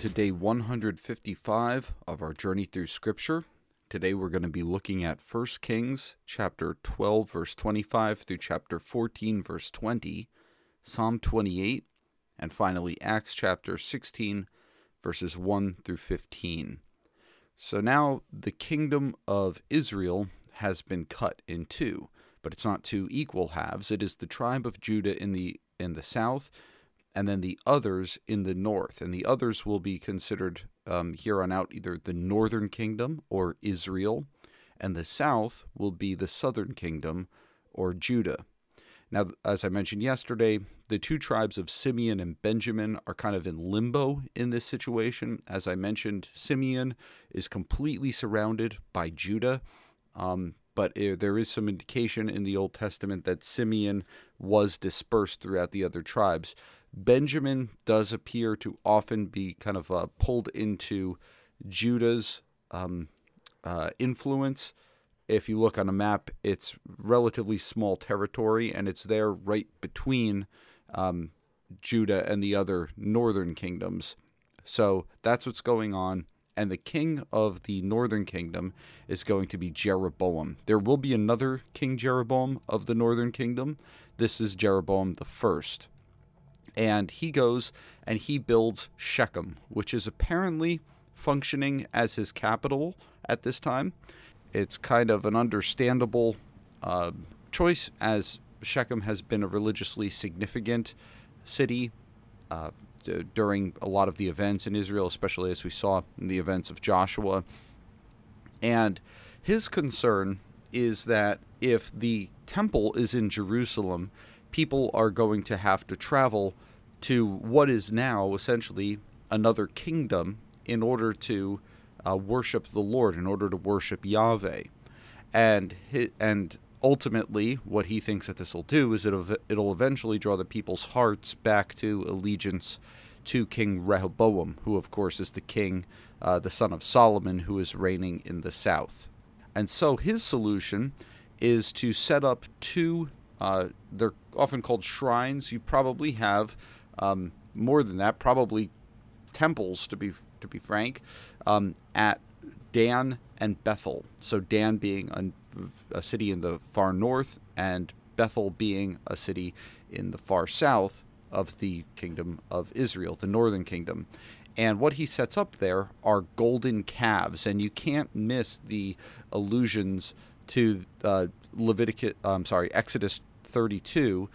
to day 155 of our journey through Scripture. Today we're going to be looking at 1 Kings chapter 12 verse 25 through chapter 14 verse 20, Psalm 28, and finally Acts chapter 16 verses 1 through 15. So now the kingdom of Israel has been cut in two, but it's not two equal halves. It is the tribe of Judah in the in the south and then the others in the north. And the others will be considered um, here on out either the northern kingdom or Israel, and the south will be the southern kingdom or Judah. Now, as I mentioned yesterday, the two tribes of Simeon and Benjamin are kind of in limbo in this situation. As I mentioned, Simeon is completely surrounded by Judah. Um, but there is some indication in the Old Testament that Simeon was dispersed throughout the other tribes. Benjamin does appear to often be kind of uh, pulled into Judah's um, uh, influence. If you look on a map, it's relatively small territory, and it's there right between um, Judah and the other northern kingdoms. So that's what's going on. And the king of the northern kingdom is going to be Jeroboam. There will be another King Jeroboam of the northern kingdom. This is Jeroboam the first and he goes and he builds Shechem, which is apparently functioning as his capital at this time. It's kind of an understandable uh, choice, as Shechem has been a religiously significant city uh, d- during a lot of the events in Israel, especially as we saw in the events of Joshua. And his concern is that if the temple is in Jerusalem, people are going to have to travel to what is now essentially another kingdom in order to uh, worship the Lord, in order to worship Yahweh. And his, and ultimately, what he thinks that this will do is it'll, it'll eventually draw the people's hearts back to allegiance to King Rehoboam, who, of course, is the king, uh, the son of Solomon, who is reigning in the south. And so his solution is to set up two uh, they're often called shrines. You probably have um, more than that, probably temples to be to be frank, um, at Dan and Bethel. So Dan being a, city in the far north, and Bethel being a city in the far south of the kingdom of Israel, the northern kingdom. And what he sets up there are golden calves, and you can't miss the allusions to uh, Leviticus. I'm sorry, Exodus 32,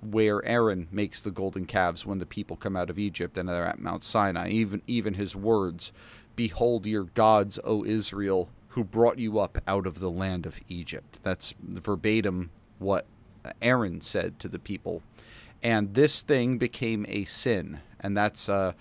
where Aaron makes the golden calves when the people come out of Egypt and they're at Mount Sinai. Even even his words, "Behold your gods, O Israel, who brought you up out of the land of Egypt." That's verbatim what Aaron said to the people, and this thing became a sin, and that's uh,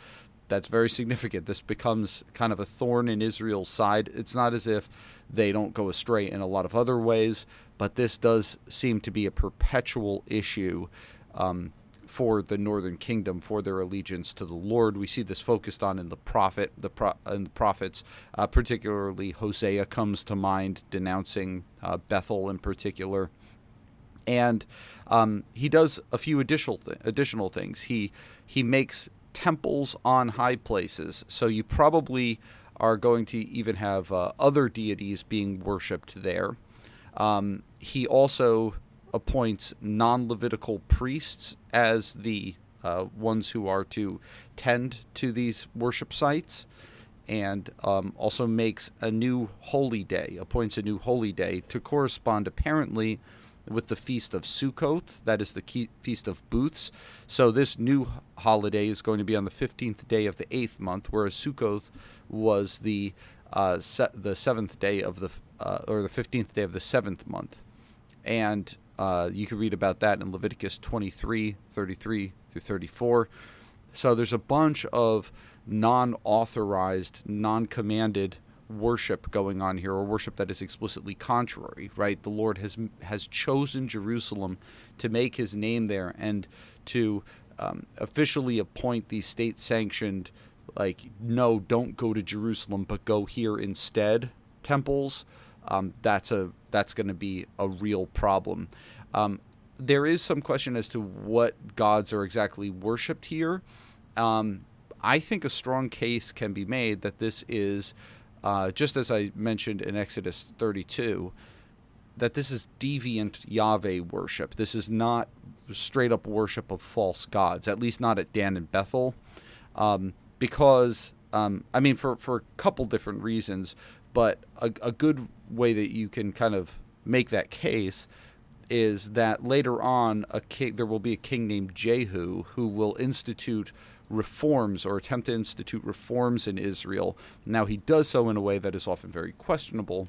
that's very significant. This becomes kind of a thorn in Israel's side. It's not as if they don't go astray in a lot of other ways, but this does seem to be a perpetual issue um, for the northern kingdom for their allegiance to the Lord. We see this focused on in the prophet, the pro- in the prophets, uh, particularly Hosea comes to mind, denouncing uh, Bethel in particular. And um, he does a few additional th- additional things. He he makes temples on high places. So you probably are going to even have uh, other deities being worshipped there. Um, he also appoints non Levitical priests as the uh, ones who are to tend to these worship sites and um, also makes a new holy day, appoints a new holy day to correspond apparently with the Feast of Sukkoth, that is the Feast of Booths. So this new holiday is going to be on the 15th day of the 8th month, whereas Sukkoth was the uh, se- the 7th day of the, uh, or the 15th day of the 7th month. And uh, you can read about that in Leviticus 23, 33 through 34. So there's a bunch of non authorized, non commanded worship going on here or worship that is explicitly contrary right the lord has has chosen jerusalem to make his name there and to um, officially appoint these state sanctioned like no don't go to jerusalem but go here instead temples um, that's a that's going to be a real problem. Um, there is some question as to what gods are exactly worshipped here. Um, I think a strong case can be made that this is, uh, just as I mentioned in Exodus 32, that this is deviant Yahweh worship. This is not straight up worship of false gods, at least not at Dan and Bethel, um, because um, I mean for for a couple different reasons, but a, a good way that you can kind of make that case is that later on a king there will be a king named Jehu who will institute reforms or attempt to institute reforms in Israel. Now he does so in a way that is often very questionable,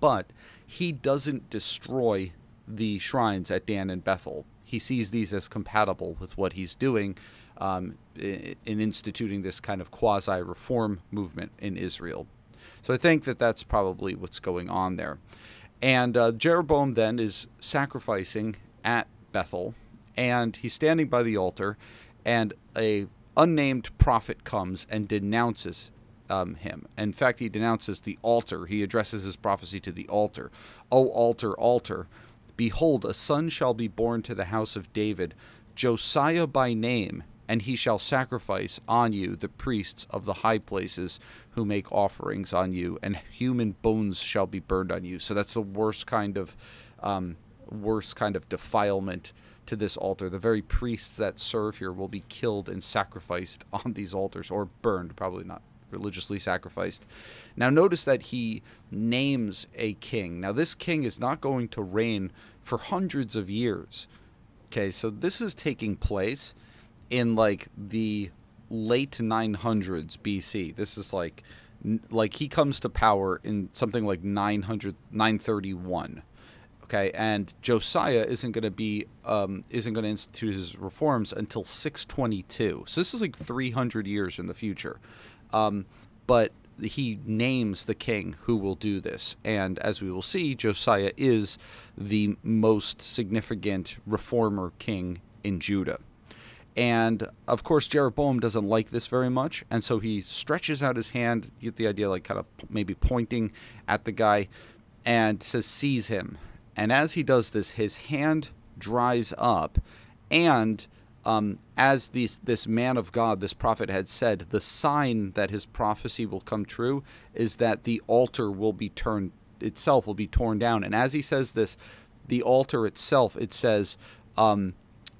but he doesn't destroy the shrines at Dan and Bethel. He sees these as compatible with what he's doing um, in, in instituting this kind of quasi reform movement in Israel. So I think that that's probably what's going on there. And uh, Jeroboam then is sacrificing at Bethel, and he's standing by the altar, and a unnamed prophet comes and denounces um, him. In fact, he denounces the altar. He addresses his prophecy to the altar. O altar, altar, behold, a son shall be born to the house of David, Josiah by name, and he shall sacrifice on you the priests of the high places who make offerings on you, and human bones shall be burned on you. So that's the worst kind of um, worst kind of defilement to this altar. The very priests that serve here will be killed and sacrificed on these altars, or burned, probably not religiously sacrificed. Now, notice that he names a king. Now, this king is not going to reign for hundreds of years. Okay, so this is taking place in like the late 900s BC. This is like like he comes to power in something like 900 931 okay? And josiah isn't going to be um, isn't going to institute his reforms until 622 so this is like 300 years in the future. Um, but he names the king who will do this. And as we will see josiah is the most significant reformer king in judah and of course, Jeroboam doesn't like this very much. And so he stretches out his hand, you get the idea, like kind of maybe pointing at the guy, and says, Seize him. And as he does this, his hand dries up. And um, as this, this man of God, this prophet had said, the sign that his prophecy will come true is that the altar will be turned, itself will be torn down. And as he says this, the altar itself, it says, um,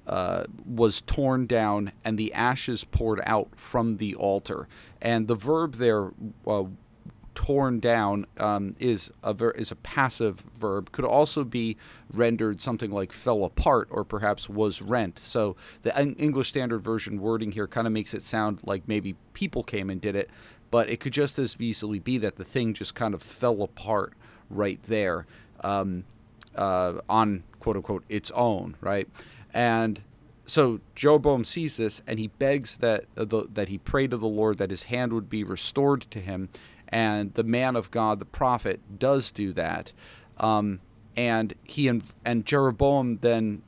uh, was torn down and the ashes poured out from the altar. And the verb there, uh, torn down, um, is a ver- is a passive verb. Could also be rendered something like fell apart or perhaps was rent. So the English Standard Version wording here kind of makes it sound like maybe people came and did it, but it could just as easily be that the thing just kind of fell apart right there um, uh, on quote unquote its own, right? And so Jeroboam sees this and he begs that uh, the, that he pray to the Lord that his hand would be restored to him. And the man of God, the prophet, does do that. Um, and he inv- and Jeroboam then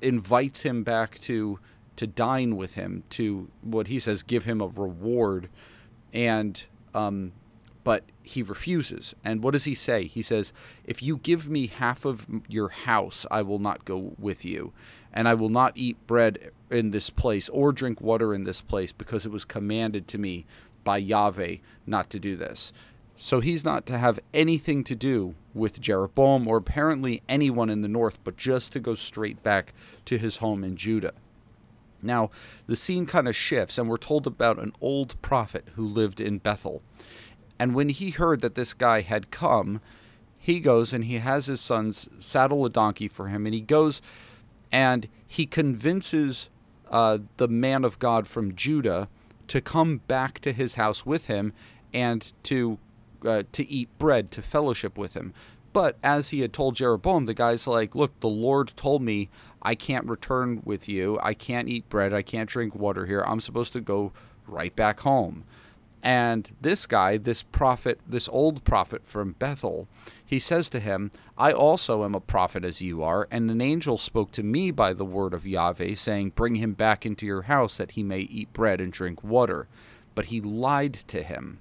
invites him back to to dine with him to what he says give him a reward and um, but he refuses. And what does he say? He says, If you give me half of your house, I will not go with you. And I will not eat bread in this place or drink water in this place because it was commanded to me by Yahweh not to do this. So he's not to have anything to do with Jeroboam or apparently anyone in the north, but just to go straight back to his home in Judah. Now, the scene kind of shifts, and we're told about an old prophet who lived in Bethel. And when he heard that this guy had come, he goes and he has his sons saddle a donkey for him, and he goes and he convinces uh, the man of God from Judah to come back to his house with him and to uh, to eat bread, to fellowship with him. But as he had told Jeroboam, the guy's like, "Look, the Lord told me I can't return with you. I can't eat bread. I can't drink water here. I'm supposed to go right back home." And this guy, this prophet, this old prophet from Bethel, he says to him, I also am a prophet as you are, and an angel spoke to me by the word of Yahweh, saying, Bring him back into your house that he may eat bread and drink water. But he lied to him.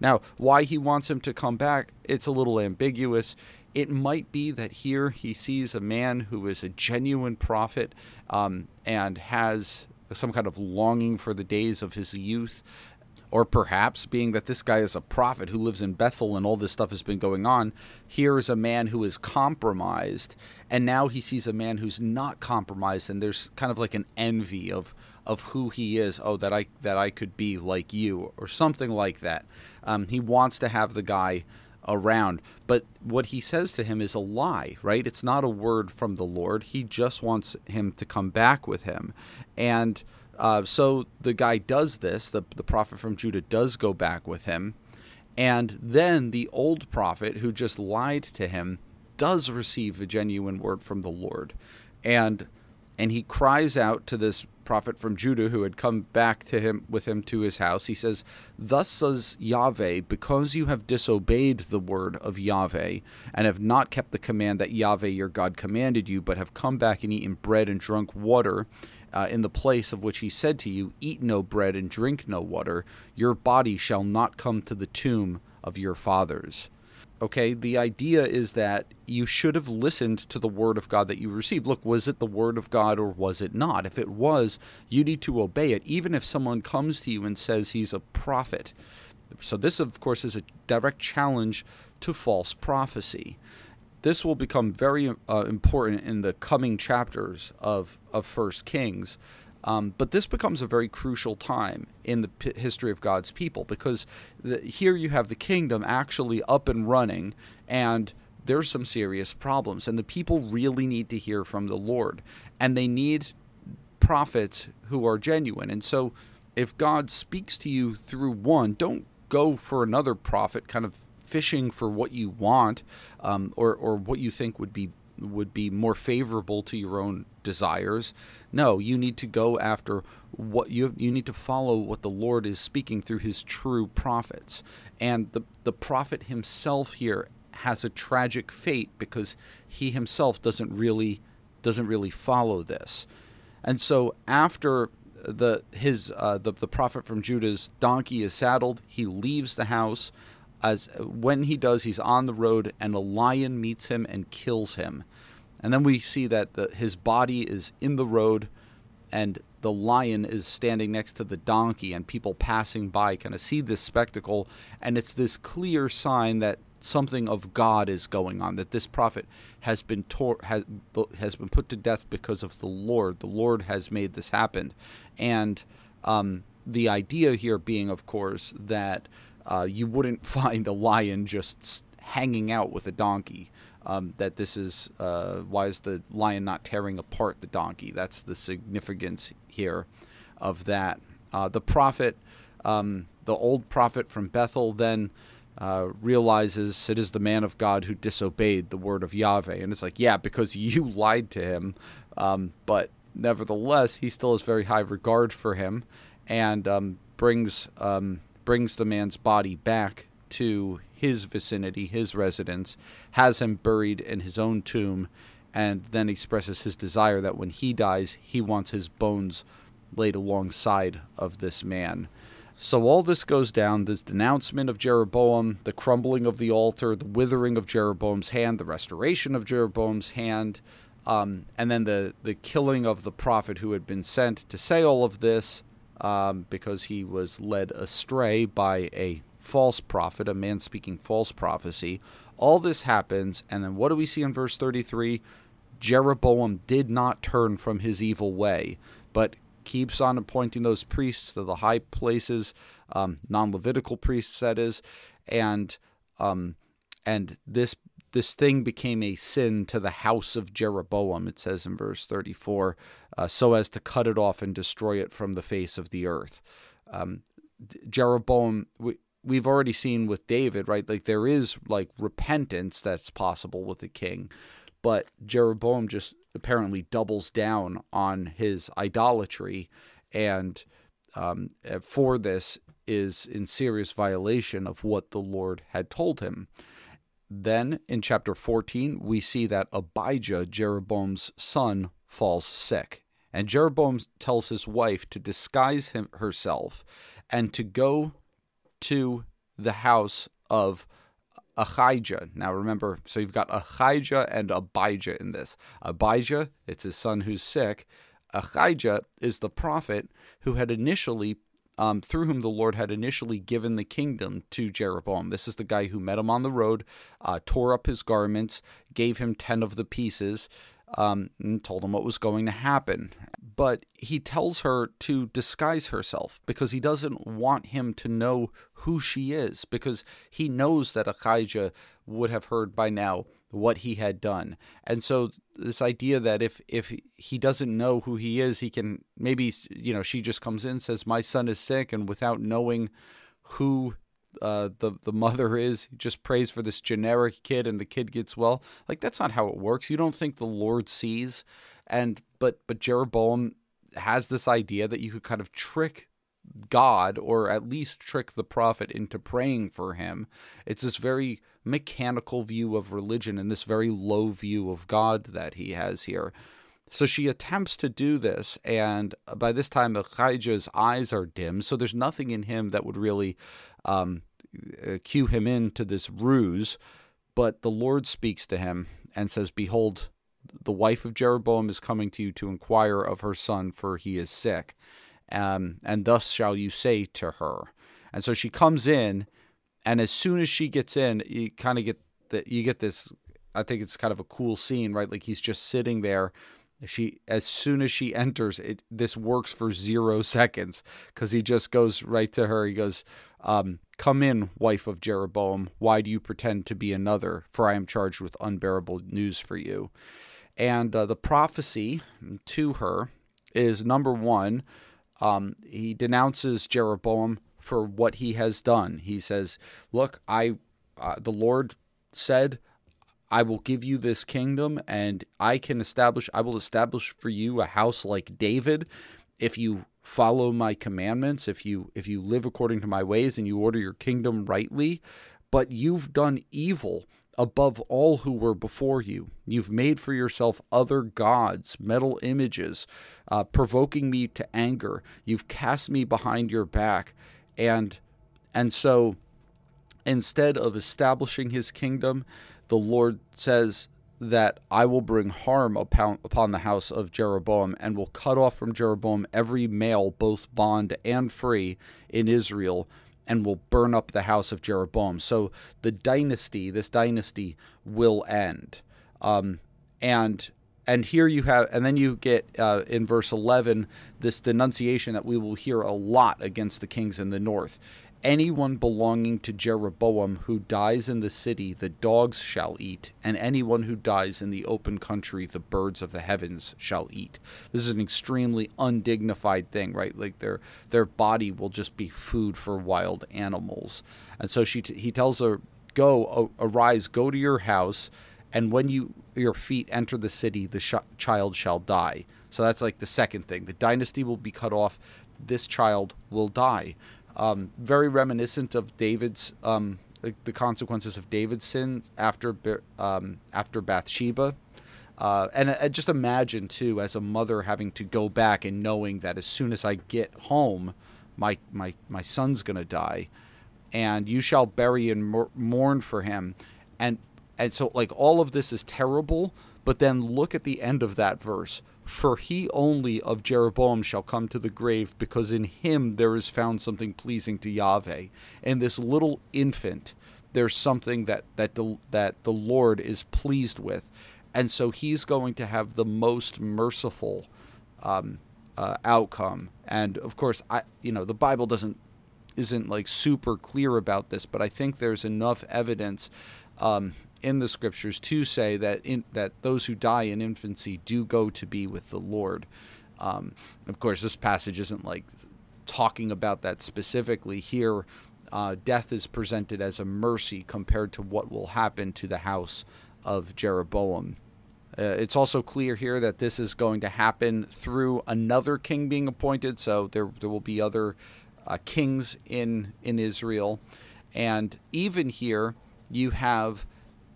Now, why he wants him to come back, it's a little ambiguous. It might be that here he sees a man who is a genuine prophet um, and has some kind of longing for the days of his youth. Or perhaps, being that this guy is a prophet who lives in Bethel and all this stuff has been going on, here is a man who is compromised, and now he sees a man who's not compromised, and there's kind of like an envy of of who he is. Oh, that I that I could be like you, or something like that. Um, he wants to have the guy around. But what he says to him is a lie, right? It's not a word from the Lord. He just wants him to come back with him. And uh, so the guy does this. The, the prophet from Judah does go back with him. And then the old prophet who just lied to him does receive a genuine word from the Lord. And and he cries out to this prophet from Judah who had come back to him with him to his house. He says, Thus says Yahweh, because you have disobeyed the word of Yahweh, and have not kept the command that Yahweh your God commanded you, but have come back and eaten bread and drunk water, uh, in the place of which he said to you, Eat no bread and drink no water, your body shall not come to the tomb of your fathers. Okay, the idea is that you should have listened to the word of God that you received. Look, was it the word of God or was it not? If it was, you need to obey it, even if someone comes to you and says he's a prophet. So, this, of course, is a direct challenge to false prophecy. This will become very uh, important in the coming chapters of, of First Kings um, but this becomes a very crucial time in the p- history of God's people because the, here you have the kingdom actually up and running, and there's some serious problems, and the people really need to hear from the Lord, and they need prophets who are genuine. And so, if God speaks to you through one, don't go for another prophet, kind of fishing for what you want um, or or what you think would be would be more favorable to your own desires. No, you need to go after what you you need to follow what the Lord is speaking through his true prophets. And the the prophet himself here has a tragic fate because he himself doesn't really doesn't really follow this. And so after the his uh, the the prophet from Judah's donkey is saddled, he leaves the house as when he does, he's on the road and a lion meets him and kills him. And then we see that the, his body is in the road and the lion is standing next to the donkey and people passing by kind of see this spectacle. And it's this clear sign that something of God is going on that this prophet has been tor- has has been put to death because of the Lord. The Lord has made this happen. And um, the idea here being of course that uh, you wouldn't find a lion just hanging out with a donkey. Um, that this is uh, why is the lion not tearing apart the donkey? That's the significance here of that. Uh, the prophet, um, the old prophet from Bethel, then uh, realizes it is the man of God who disobeyed the word of Yahweh, and it's like, yeah, because you lied to him, um, but nevertheless, he still has very high regard for him, and um, brings um, brings the man's body back to his vicinity, his residence, has him buried in his own tomb, and then expresses his desire that when he dies, he wants his bones laid alongside of this man. So all this goes down this denouncement of Jeroboam, the crumbling of the altar, the withering of Jeroboam's hand, the restoration of Jeroboam's hand, um, and then the, the killing of the prophet who had been sent to say all of this, um, because he was led astray by a false prophet, a man speaking false prophecy. All this happens, and then what do we see in verse 33? Jeroboam did not turn from his evil way, but keeps on appointing those priests to the high places, um, non-Levitical priests, that is, and um, and this this thing became a sin to the house of Jeroboam, it says in verse 34, uh, so as to cut it off and destroy it from the face of the earth. Um, Jeroboam, we, we've already seen with David, right? Like there is like repentance that's possible with the king, but Jeroboam just apparently doubles down on his idolatry and um, for this is in serious violation of what the Lord had told him. Then in chapter 14, we see that Abijah, Jeroboam's son, falls sick. And Jeroboam tells his wife to disguise him, herself and to go to the house of Ahijah. Now remember, so you've got Ahijah and Abijah in this. Abijah, it's his son who's sick. Ahijah is the prophet who had initially um, through whom the Lord had initially given the kingdom to Jeroboam. This is the guy who met him on the road, uh, tore up his garments, gave him 10 of the pieces, um, and told him what was going to happen. But he tells her to disguise herself because he doesn't want him to know who she is, because he knows that Ahijah would have heard by now what he had done. And so this idea that if if he doesn't know who he is, he can maybe you know she just comes in says my son is sick and without knowing who uh, the the mother is just prays for this generic kid and the kid gets well. Like that's not how it works. You don't think the Lord sees, and but but Jeroboam has this idea that you could kind of trick God or at least trick the prophet into praying for him. It's this very mechanical view of religion and this very low view of God that he has here. So she attempts to do this, and by this time, Ahijah's eyes are dim, so there's nothing in him that would really um, cue him into this ruse. But the Lord speaks to him and says, Behold, the wife of Jeroboam is coming to you to inquire of her son, for he is sick. Um, and thus shall you say to her. And so she comes in, and as soon as she gets in, you kind of get that you get this. I think it's kind of a cool scene, right? Like he's just sitting there. She as soon as she enters, it this works for zero seconds because he just goes right to her. He goes, um, "Come in, wife of Jeroboam. Why do you pretend to be another? For I am charged with unbearable news for you." And uh, the prophecy to her is number one. Um, he denounces Jeroboam for what he has done. He says, "Look, I uh, the Lord said, I will give you this kingdom and I can establish I will establish for you a house like David if you follow my commandments, if you if you live according to my ways and you order your kingdom rightly, but you've done evil above all who were before you. You've made for yourself other gods, metal images, uh, provoking me to anger. You've cast me behind your back and and so instead of establishing his kingdom the lord says that I will bring harm upon, upon the house of Jeroboam and will cut off from Jeroboam every male, both bond and free, in Israel, and will burn up the house of Jeroboam. So the dynasty, this dynasty, will end. Um, and and here you have and then you get uh, in verse 11 this denunciation that we will hear a lot against the kings in the north anyone belonging to jeroboam who dies in the city the dogs shall eat and anyone who dies in the open country the birds of the heavens shall eat this is an extremely undignified thing right like their their body will just be food for wild animals and so she he tells her go arise go to your house and when you your feet enter the city, the sh- child shall die. So that's like the second thing. The dynasty will be cut off. This child will die. Um, very reminiscent of David's um, the consequences of David's sin after um, after Bathsheba. Uh, and uh, just imagine too, as a mother, having to go back and knowing that as soon as I get home, my my my son's gonna die, and you shall bury and mourn for him. And and so, like, all of this is terrible, but then look at the end of that verse. For he only of Jeroboam shall come to the grave, because in him there is found something pleasing to Yahweh. And this little infant, there's something that, that, the, that the Lord is pleased with. And so he's going to have the most merciful um, uh, outcome. And of course, I you know the Bible doesn't isn't like super clear about this, but I think there's enough evidence um, in the scriptures to say that in, that those who die in infancy do go to be with the Lord. Um, of course, this passage isn't like talking about that specifically here. Uh, death is presented as a mercy compared to what will happen to the house of Jeroboam. Uh, it's also clear here that this is going to happen through another king being appointed, so there there will be other uh, kings in in Israel, and even here you have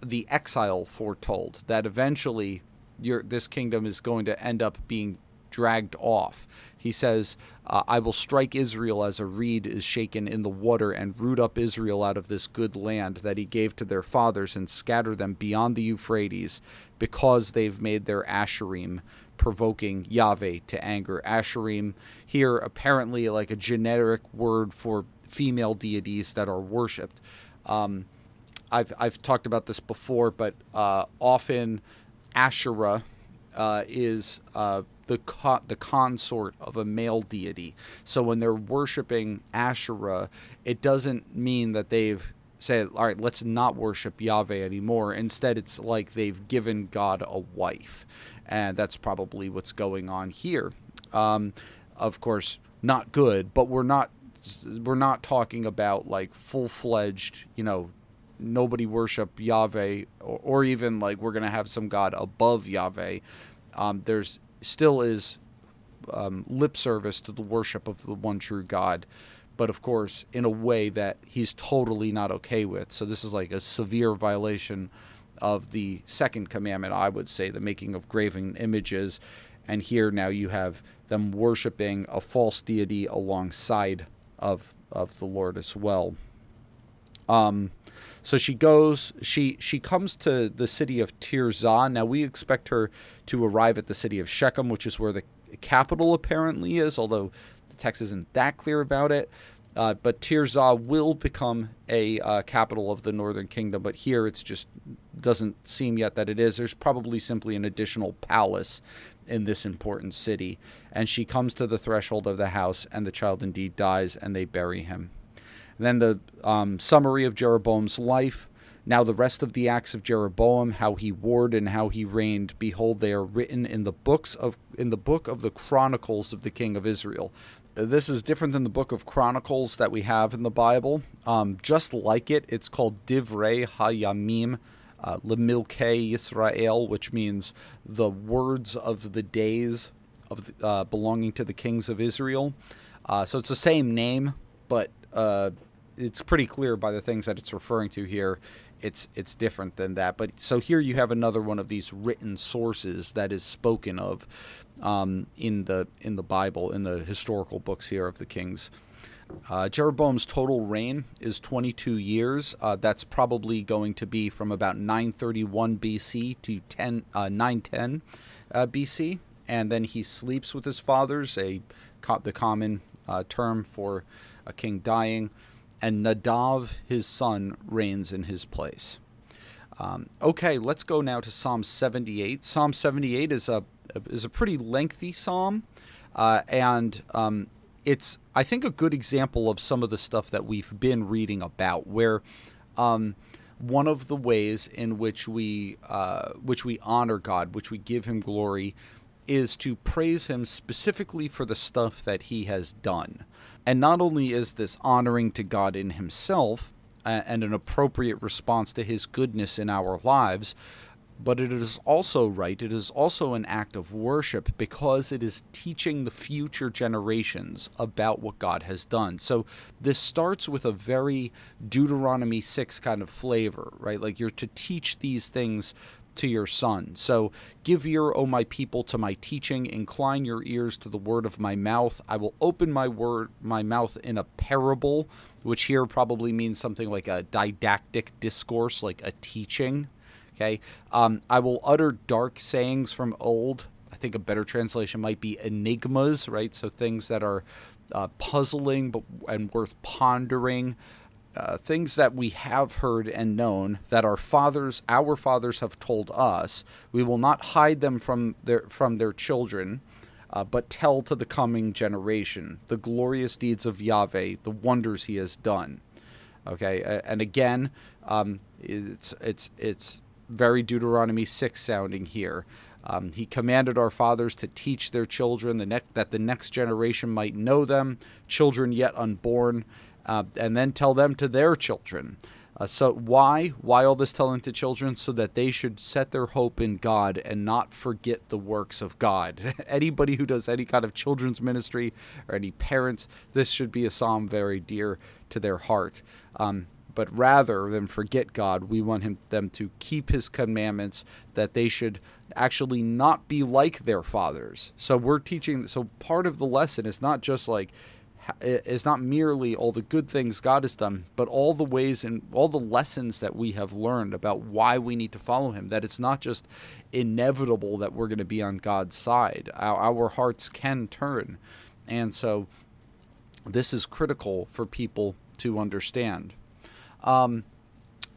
the exile foretold that eventually your this kingdom is going to end up being dragged off. he says, uh, I will strike Israel as a reed is shaken in the water and root up Israel out of this good land that he gave to their fathers and scatter them beyond the Euphrates because they've made their Asherim provoking Yahweh to anger. Asherim here apparently like a generic word for female deities that are worshipped. Um, I've I've talked about this before, but uh, often Asherah uh, is uh, the co- the consort of a male deity. So when they're worshiping Asherah, it doesn't mean that they've said, "All right, let's not worship Yahweh anymore." Instead, it's like they've given God a wife, and that's probably what's going on here. Um, of course, not good, but we're not we're not talking about like full fledged, you know, nobody worship Yahweh, or, or, even like we're gonna have some god above Yahweh. Um, there's still is um, lip service to the worship of the one true God, but of course in a way that he's totally not okay with. So this is like a severe violation of the second commandment, I would say, the making of graven images. And here now you have them worshiping a false deity alongside of of the Lord as well. Um, so she goes. She she comes to the city of Tirzah. Now we expect her to arrive at the city of Shechem, which is where the capital apparently is, although the text isn't that clear about it. Uh, but Tirzah will become a uh, capital of the northern kingdom, but here it's just doesn't seem yet that it is. There's probably simply an additional palace in this important city. And she comes to the threshold of the house, and the child indeed dies, and they bury him. Then the um, summary of Jeroboam's life. Now the rest of the acts of Jeroboam, how he warred and how he reigned, behold, they are written in the books of in the book of the chronicles of the king of Israel. This is different than the book of Chronicles that we have in the Bible. Um, just like it, it's called Divrei Hayamim uh, Lemilkei Yisrael, which means the words of the days of the, uh, belonging to the kings of Israel. Uh, so it's the same name, but uh, it's pretty clear by the things that it's referring to here. It's it's different than that. But so here you have another one of these written sources that is spoken of um, in the in the Bible in the historical books here of the kings. Uh, Jeroboam's total reign is 22 years. Uh, that's probably going to be from about 931 BC to 10, uh, 910 uh, BC. And then he sleeps with his fathers, a the common uh, term for a king dying. And Nadav, his son, reigns in his place. Um, okay, let's go now to Psalm 78. Psalm 78 is a is a pretty lengthy psalm, uh, and um, it's I think a good example of some of the stuff that we've been reading about, where um, one of the ways in which we uh, which we honor God, which we give Him glory, is to praise Him specifically for the stuff that He has done. And not only is this honoring to God in Himself and an appropriate response to His goodness in our lives, but it is also right, it is also an act of worship because it is teaching the future generations about what God has done. So this starts with a very Deuteronomy 6 kind of flavor, right? Like you're to teach these things to your son. So give ear, O my people, to my teaching, incline your ears to the word of my mouth. I will open my word my mouth in a parable, which here probably means something like a didactic discourse, like a teaching Okay. Um, I will utter dark sayings from old. I think a better translation might be enigmas, right? So things that are uh, puzzling but and worth pondering. Uh, things that we have heard and known that our fathers, our fathers, have told us. We will not hide them from their from their children, uh, but tell to the coming generation the glorious deeds of Yahweh, the wonders He has done. Okay, and again, um, it's it's it's very Deuteronomy 6 sounding here. Um, he commanded our fathers to teach their children the ne- that the next generation might know them, children yet unborn, uh, and then tell them to their children. Uh, so why why all this telling to children so that they should set their hope in God and not forget the works of God. Anybody who does any kind of children's ministry or any parents, this should be a psalm very dear to their heart. Um, but rather than forget God, we want him, them to keep his commandments, that they should actually not be like their fathers. So we're teaching, so part of the lesson is not just like, is not merely all the good things God has done, but all the ways and all the lessons that we have learned about why we need to follow Him. That it's not just inevitable that we're going to be on God's side. Our, our hearts can turn. And so this is critical for people to understand. Um,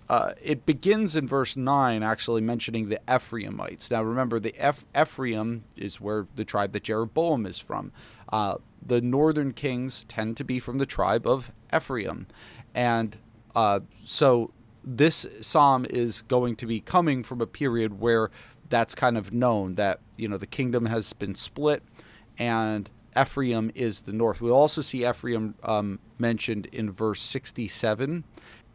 uh, it begins in verse 9 actually mentioning the Ephraimites. Now remember, the Eph- Ephraim is where the tribe that Jeroboam is from. Uh, the northern kings tend to be from the tribe of Ephraim. And uh, so this psalm is going to be coming from a period where that's kind of known that, you know, the kingdom has been split and Ephraim is the north. We also see Ephraim um, mentioned in verse 67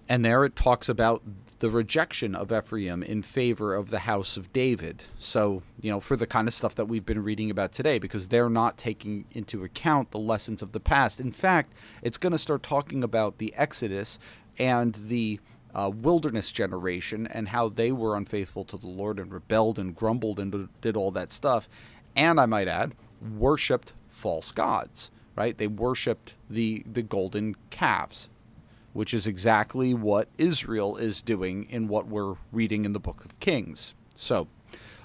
and there it talks about the rejection of Ephraim in favor of the house of David. So, you know, for the kind of stuff that we've been reading about today, because they're not taking into account the lessons of the past. In fact, it's going to start talking about the Exodus and the uh, wilderness generation and how they were unfaithful to the Lord and rebelled and grumbled and did all that stuff. And I might add, worshiped false gods, right? They worshiped the, the golden calves which is exactly what Israel is doing in what we're reading in the book of Kings. So,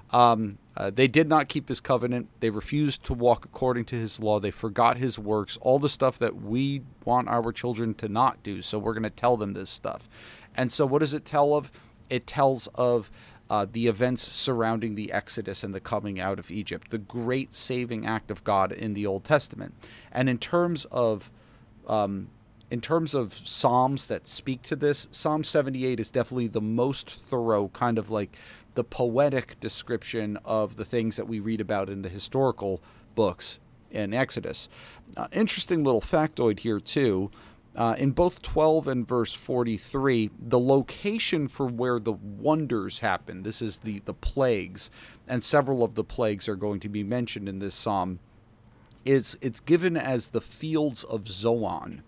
um, uh, they did not keep his covenant. They refused to walk according to his law. They forgot his works, all the stuff that we want our children to not do. So, we're going to tell them this stuff. And so, what does it tell of? It tells of uh, the events surrounding the Exodus and the coming out of Egypt, the great saving act of God in the Old Testament. And in terms of um, in terms of psalms that speak to this, Psalm 78 is definitely the most thorough, kind of like the poetic description of the things that we read about in the historical books in Exodus. Uh, interesting little factoid here, too. Uh, in both 12 and verse 43, the location for where the wonders happen, this is the, the plagues, and several of the plagues are going to be mentioned in this psalm, is it's given as the fields of Zoan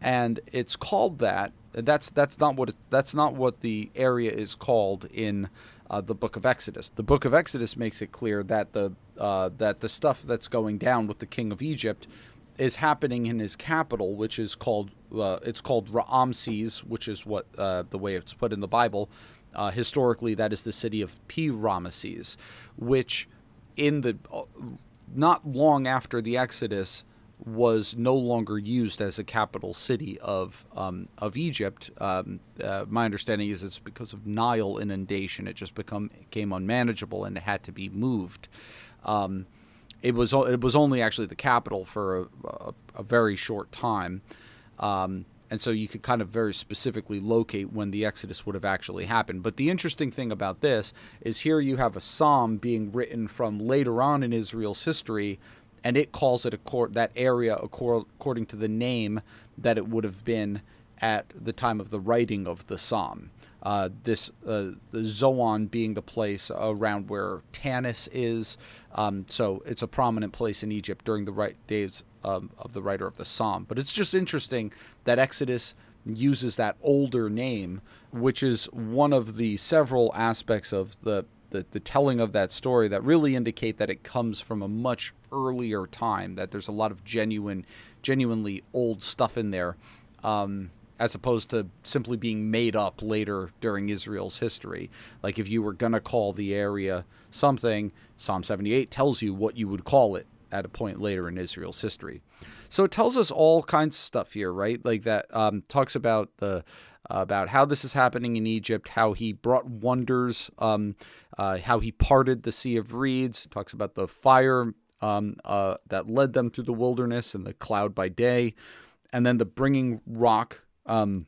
and it's called that. That's that's not what it, that's not what the area is called in uh, the Book of Exodus. The Book of Exodus makes it clear that the uh, that the stuff that's going down with the king of Egypt is happening in his capital, which is called uh, it's called Ramses, which is what uh, the way it's put in the Bible. Uh, historically, that is the city of Pi-Ramesses, which in the uh, not long after the Exodus was no longer used as a capital city of um, of Egypt. Um, uh, my understanding is it's because of Nile inundation. It just become became unmanageable and it had to be moved. Um, it was it was only actually the capital for a, a, a very short time, um, and so you could kind of very specifically locate when the Exodus would have actually happened. But the interesting thing about this is here you have a psalm being written from later on in Israel's history and it calls it a that area according to the name that it would have been at the time of the writing of the psalm. Uh, this uh, the Zoan being the place around where Tanis is, um, so it's a prominent place in Egypt during the right days um, of the writer of the psalm. But it's just interesting that Exodus uses that older name, which is one of the several aspects of the the, the telling of that story that really indicate that it comes from a much earlier time that there's a lot of genuine genuinely old stuff in there um, as opposed to simply being made up later during Israel's history. Like if you were going to call the area something, Psalm 78 tells you what you would call it at a point later in Israel's history. So it tells us all kinds of stuff here, right? Like that um, talks about the about how this is happening in Egypt, how he brought wonders, um, uh, how he parted the Sea of Reeds. Talks about the fire um, uh, that led them through the wilderness and the cloud by day, and then the bringing rock um,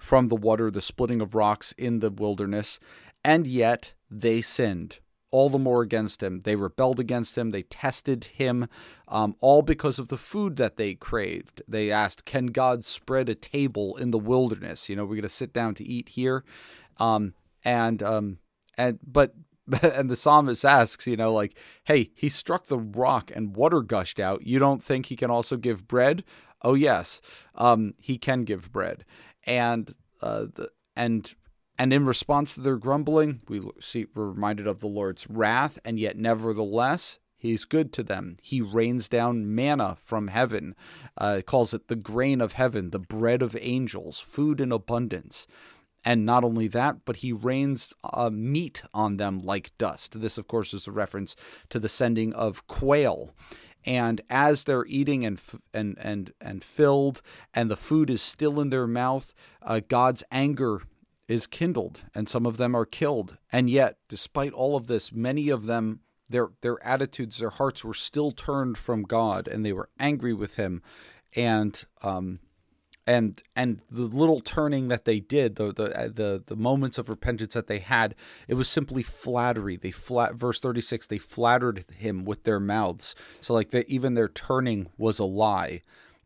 from the water, the splitting of rocks in the wilderness. And yet they sinned all the more against him. They rebelled against him. They tested him, um, all because of the food that they craved. They asked, "Can God spread a table in the wilderness? You know, we're going to sit down to eat here." Um, and um, and but and the psalmist asks, you know, like, "Hey, he struck the rock and water gushed out. You don't think he can also give bread?" Oh yes, um, he can give bread, and uh, the, and and in response to their grumbling, we see we're reminded of the Lord's wrath, and yet nevertheless He's good to them. He rains down manna from heaven, uh, calls it the grain of heaven, the bread of angels, food in abundance. And not only that, but he rains uh, meat on them like dust. This, of course, is a reference to the sending of quail. And as they're eating and and and and filled, and the food is still in their mouth, uh, God's anger is kindled, and some of them are killed. And yet, despite all of this, many of them their their attitudes, their hearts were still turned from God, and they were angry with Him, and um, and and the little turning that they did, the the uh, the the moments of repentance that they had, it was simply flattery. They flat verse thirty six. They flattered Him with their mouths, so like that even their turning was a lie.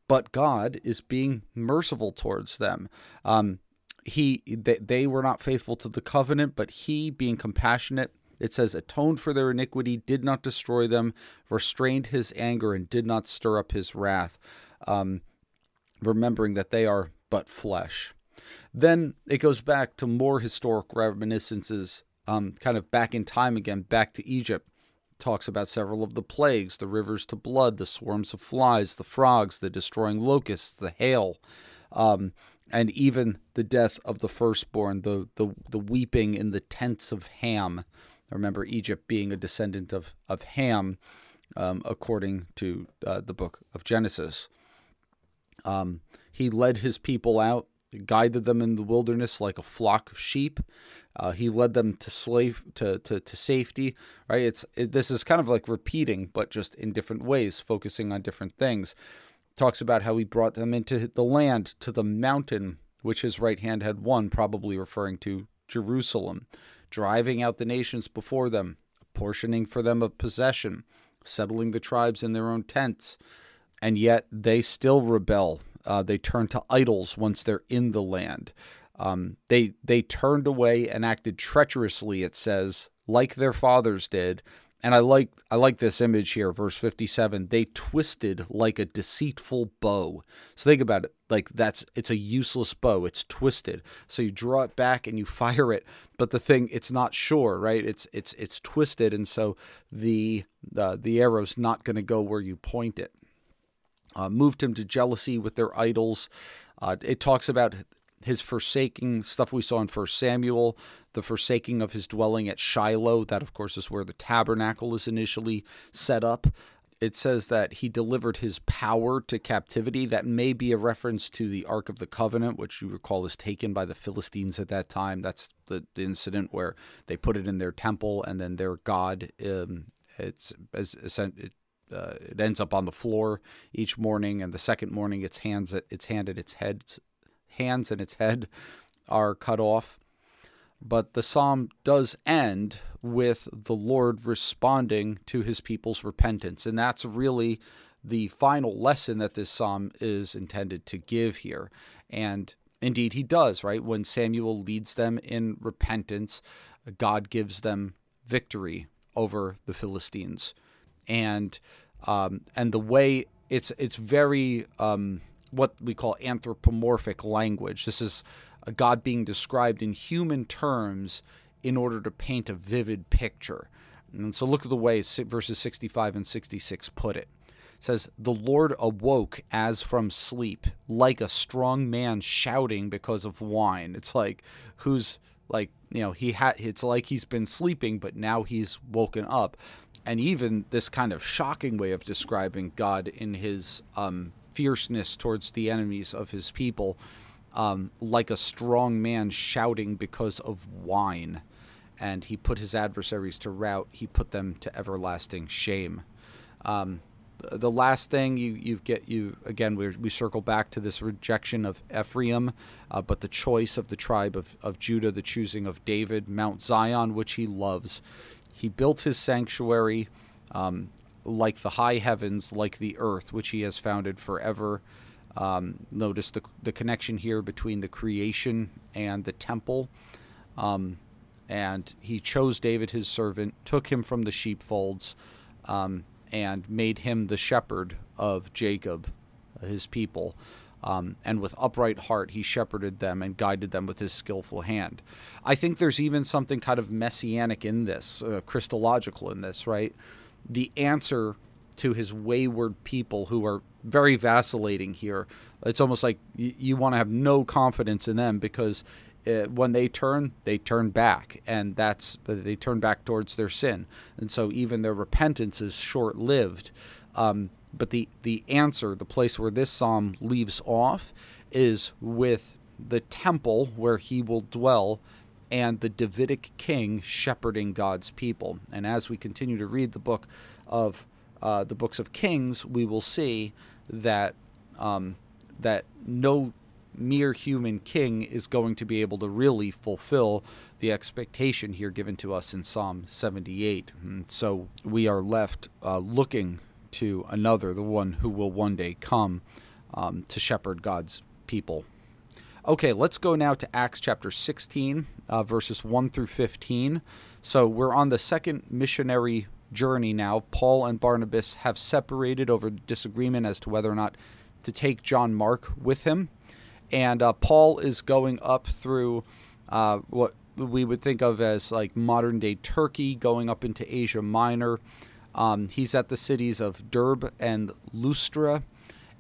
But God is being merciful towards them. Um, he they, they were not faithful to the covenant, but He being compassionate it says, atoned for their iniquity, did not destroy them, restrained his anger, and did not stir up his wrath, um, remembering that they are but flesh. Then it goes back to more historic reminiscences, um, kind of back in time again, back to Egypt. Talks about several of the plagues the rivers to blood, the swarms of flies, the frogs, the destroying locusts, the hail. Um, and even the death of the firstborn, the, the, the weeping in the tents of Ham, I Remember Egypt being a descendant of, of Ham, um, according to uh, the book of Genesis. Um, he led his people out, guided them in the wilderness like a flock of sheep. Uh, he led them to slave to, to, to safety. Right? It's it, this is kind of like repeating, but just in different ways, focusing on different things. Talks about how he brought them into the land, to the mountain which his right hand had won, probably referring to Jerusalem driving out the nations before them, apportioning for them a possession, settling the tribes in their own tents. And yet they still rebel. Uh, they turn to idols once they're in the land. Um, they they turned away and acted treacherously. It says, like their fathers did, and I like I like this image here, verse 57. They twisted like a deceitful bow. So think about it. Like that's it's a useless bow. It's twisted. So you draw it back and you fire it, but the thing it's not sure, right? It's it's it's twisted and so the uh, the arrow's not going to go where you point it. Uh, moved him to jealousy with their idols. Uh, it talks about his forsaking stuff we saw in First Samuel, the forsaking of his dwelling at Shiloh. That, of course, is where the tabernacle is initially set up. It says that he delivered his power to captivity. That may be a reference to the Ark of the Covenant, which you recall is taken by the Philistines at that time. That's the, the incident where they put it in their temple, and then their god, um, it's as it, uh, it ends up on the floor each morning, and the second morning, its hands, its hand at its head hands and its head are cut off. But the psalm does end with the Lord responding to his people's repentance. And that's really the final lesson that this psalm is intended to give here. And indeed, he does, right? When Samuel leads them in repentance, God gives them victory over the Philistines. And um, and the way it's it's very um, what we call anthropomorphic language. This is God being described in human terms in order to paint a vivid picture. And so look at the way verses 65 and 66 put it. It says, The Lord awoke as from sleep, like a strong man shouting because of wine. It's like, who's like, you know, he had, it's like he's been sleeping, but now he's woken up. And even this kind of shocking way of describing God in his um, fierceness towards the enemies of his people, um, like a strong man shouting because of wine. And he put his adversaries to rout, he put them to everlasting shame. Um, the last thing you, you get you again we, we circle back to this rejection of Ephraim, uh, but the choice of the tribe of, of Judah, the choosing of David, Mount Zion, which he loves. He built his sanctuary. Um, like the high heavens, like the earth, which he has founded forever. Um, notice the, the connection here between the creation and the temple. Um, and he chose David, his servant, took him from the sheepfolds, um, and made him the shepherd of Jacob, his people. Um, and with upright heart, he shepherded them and guided them with his skillful hand. I think there's even something kind of messianic in this, uh, Christological in this, right? The answer to his wayward people who are very vacillating here. It's almost like you, you want to have no confidence in them because uh, when they turn, they turn back, and that's they turn back towards their sin, and so even their repentance is short-lived. Um, but the the answer, the place where this psalm leaves off, is with the temple where he will dwell and the Davidic king shepherding God's people. And as we continue to read the book of uh, the books of Kings, we will see that um, that no mere human king is going to be able to really fulfill the expectation here given to us in Psalm 78. And so we are left uh, looking to another, the one who will one day come um, to shepherd God's people. Okay, let's go now to Acts chapter 16, uh, verses 1 through 15. So we're on the second missionary journey now. Paul and Barnabas have separated over disagreement as to whether or not to take John Mark with him. And uh, Paul is going up through uh, what we would think of as like modern day Turkey, going up into Asia Minor. Um, he's at the cities of Derbe and Lystra.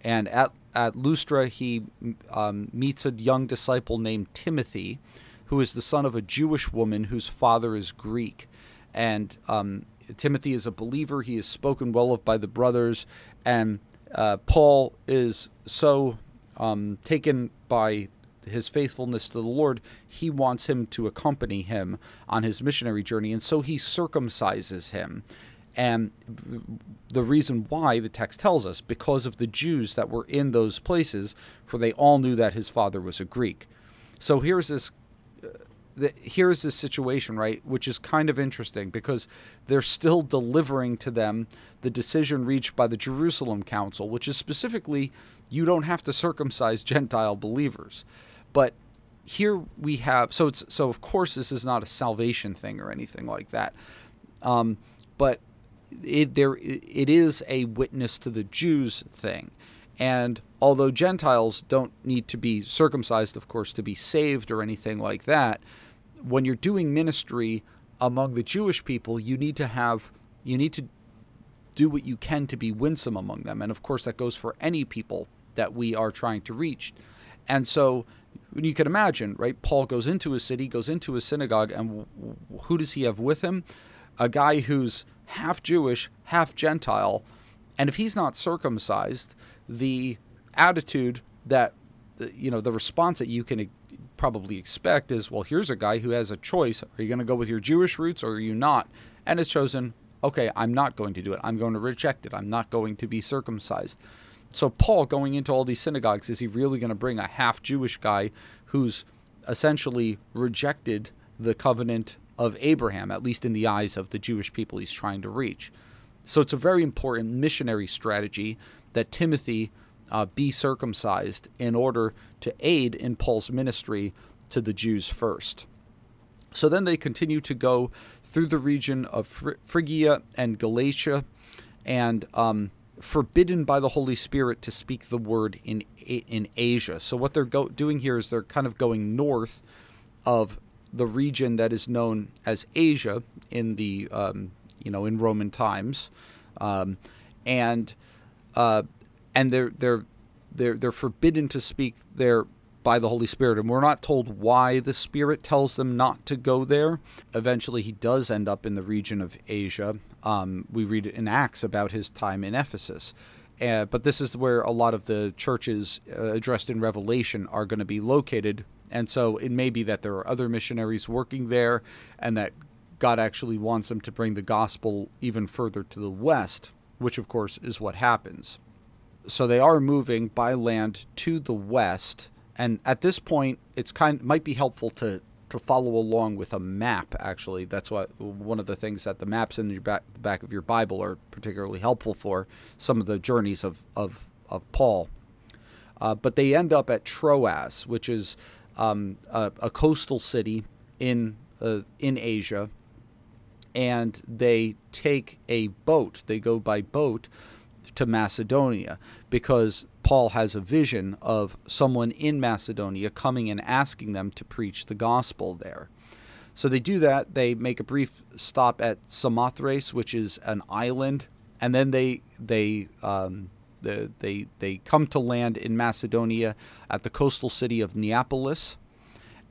And at, at Lystra, he um, meets a young disciple named Timothy, who is the son of a Jewish woman whose father is Greek. And um, Timothy is a believer. He is spoken well of by the brothers. And uh, Paul is so um, taken by his faithfulness to the Lord, he wants him to accompany him on his missionary journey. And so he circumcises him. And the reason why the text tells us, because of the Jews that were in those places, for they all knew that his father was a Greek. So here's this the, here's this situation, right, which is kind of interesting because they're still delivering to them the decision reached by the Jerusalem Council, which is specifically you don't have to circumcise Gentile believers. But here we have so it's so of course this is not a salvation thing or anything like that, um, but it there it is a witness to the Jews thing. And although Gentiles don't need to be circumcised, of course, to be saved or anything like that, when you're doing ministry among the Jewish people, you need to have you need to do what you can to be winsome among them, and of course that goes for any people that we are trying to reach. And so you can imagine, right? Paul goes into a city, goes into a synagogue, and who does he have with him? A guy who's half Jewish, half Gentile, and if he's not circumcised, the attitude that you know the response that you can probably expect is, well, here's a guy who has a choice. Are you going to go with your Jewish roots or are you not? And has chosen, okay, I'm not going to do it. I'm going to reject it. I'm not going to be circumcised. So, Paul going into all these synagogues, is he really going to bring a half Jewish guy who's essentially rejected the covenant of Abraham, at least in the eyes of the Jewish people he's trying to reach? So, it's a very important missionary strategy that Timothy uh, be circumcised in order to aid in Paul's ministry to the Jews first. So then they continue to go through the region of Phrygia and Galatia and um, forbidden by the Holy Spirit to speak the word in in Asia. So what they're go- doing here is they're kind of going north of the region that is known as Asia in the um, you know in Roman times, um, and uh, and they're they're they're they're forbidden to speak there by the Holy Spirit, and we're not told why the Spirit tells them not to go there. Eventually, he does end up in the region of Asia. Um, we read in Acts about his time in Ephesus. Uh, but this is where a lot of the churches uh, addressed in Revelation are going to be located. And so it may be that there are other missionaries working there and that God actually wants them to bring the gospel even further to the west, which of course is what happens so they are moving by land to the west. And at this point, it's kind might be helpful to to follow along with a map. Actually, that's what one of the things that the maps in your back, the back of your Bible are particularly helpful for some of the journeys of of of Paul. Uh, but they end up at Troas, which is um, a, a, coastal city in uh, in Asia, and they take a boat. They go by boat to Macedonia because Paul has a vision of someone in Macedonia coming and asking them to preach the gospel there. So they do that. They make a brief stop at Samothrace, which is an island, and then they they um, the, they they come to land in Macedonia at the coastal city of Neapolis,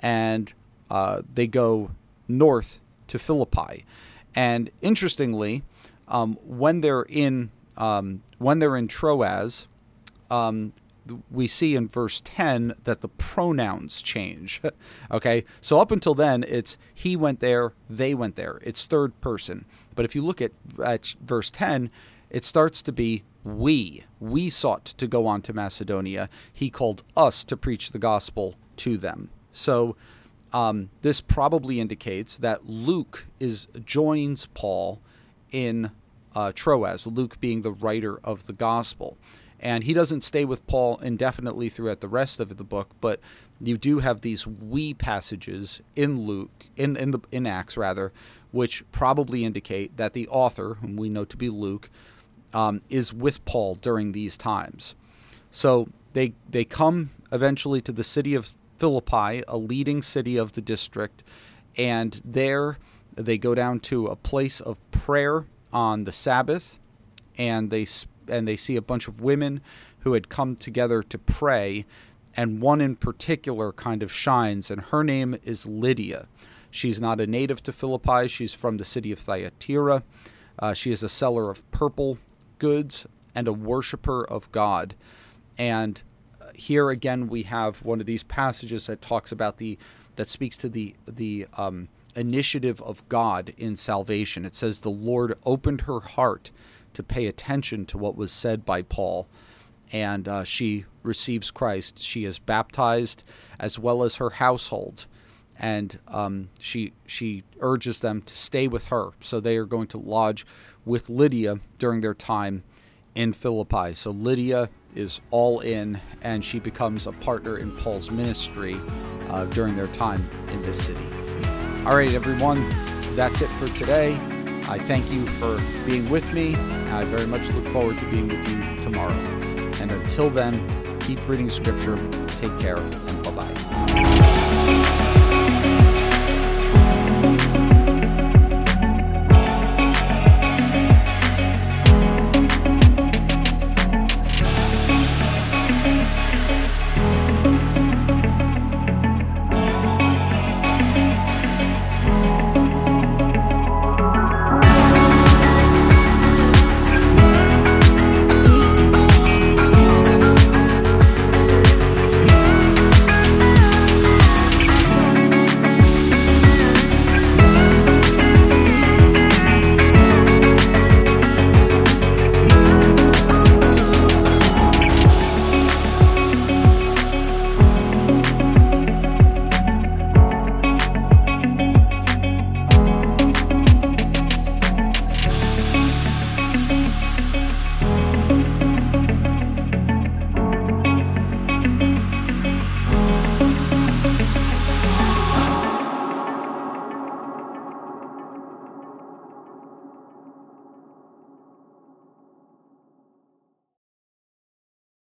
and uh, they go north to Philippi. And interestingly, um, when they're in um, when they're in Troas, um, we see in verse 10 that the pronouns change. okay, so up until then, it's he went there, they went there. It's third person. But if you look at, at verse 10, it starts to be we. We sought to go on to Macedonia. He called us to preach the gospel to them. So um, this probably indicates that Luke is joins Paul in uh, Troas. Luke being the writer of the gospel, and he doesn't stay with Paul indefinitely throughout the rest of the book. But you do have these we passages in Luke in in the in Acts rather, which probably indicate that the author, whom we know to be Luke, um, is with Paul during these times. So they they come eventually to the city of Philippi, a leading city of the district, and there they go down to a place of prayer on the Sabbath, and they and they see a bunch of women who had come together to pray, and one in particular kind of shines, and her name is Lydia. She's not a native to Philippi. She's from the city of Thyatira. Uh, she is a seller of purple goods and a worshiper of God. And here again we have one of these passages that talks about the that speaks to the the um, initiative of God in salvation. It says the Lord opened her heart to pay attention to what was said by Paul, and uh, she receives Christ. She is baptized as well as her household, and um, she she urges them to stay with her. So they are going to lodge with Lydia during their time in Philippi. So Lydia is all in, and she becomes a partner in Paul's ministry uh, during their time in this city. All right, everyone, that's it for today. I thank you for being with me. I very much look forward to being with you tomorrow. And until then, keep reading Scripture, take care.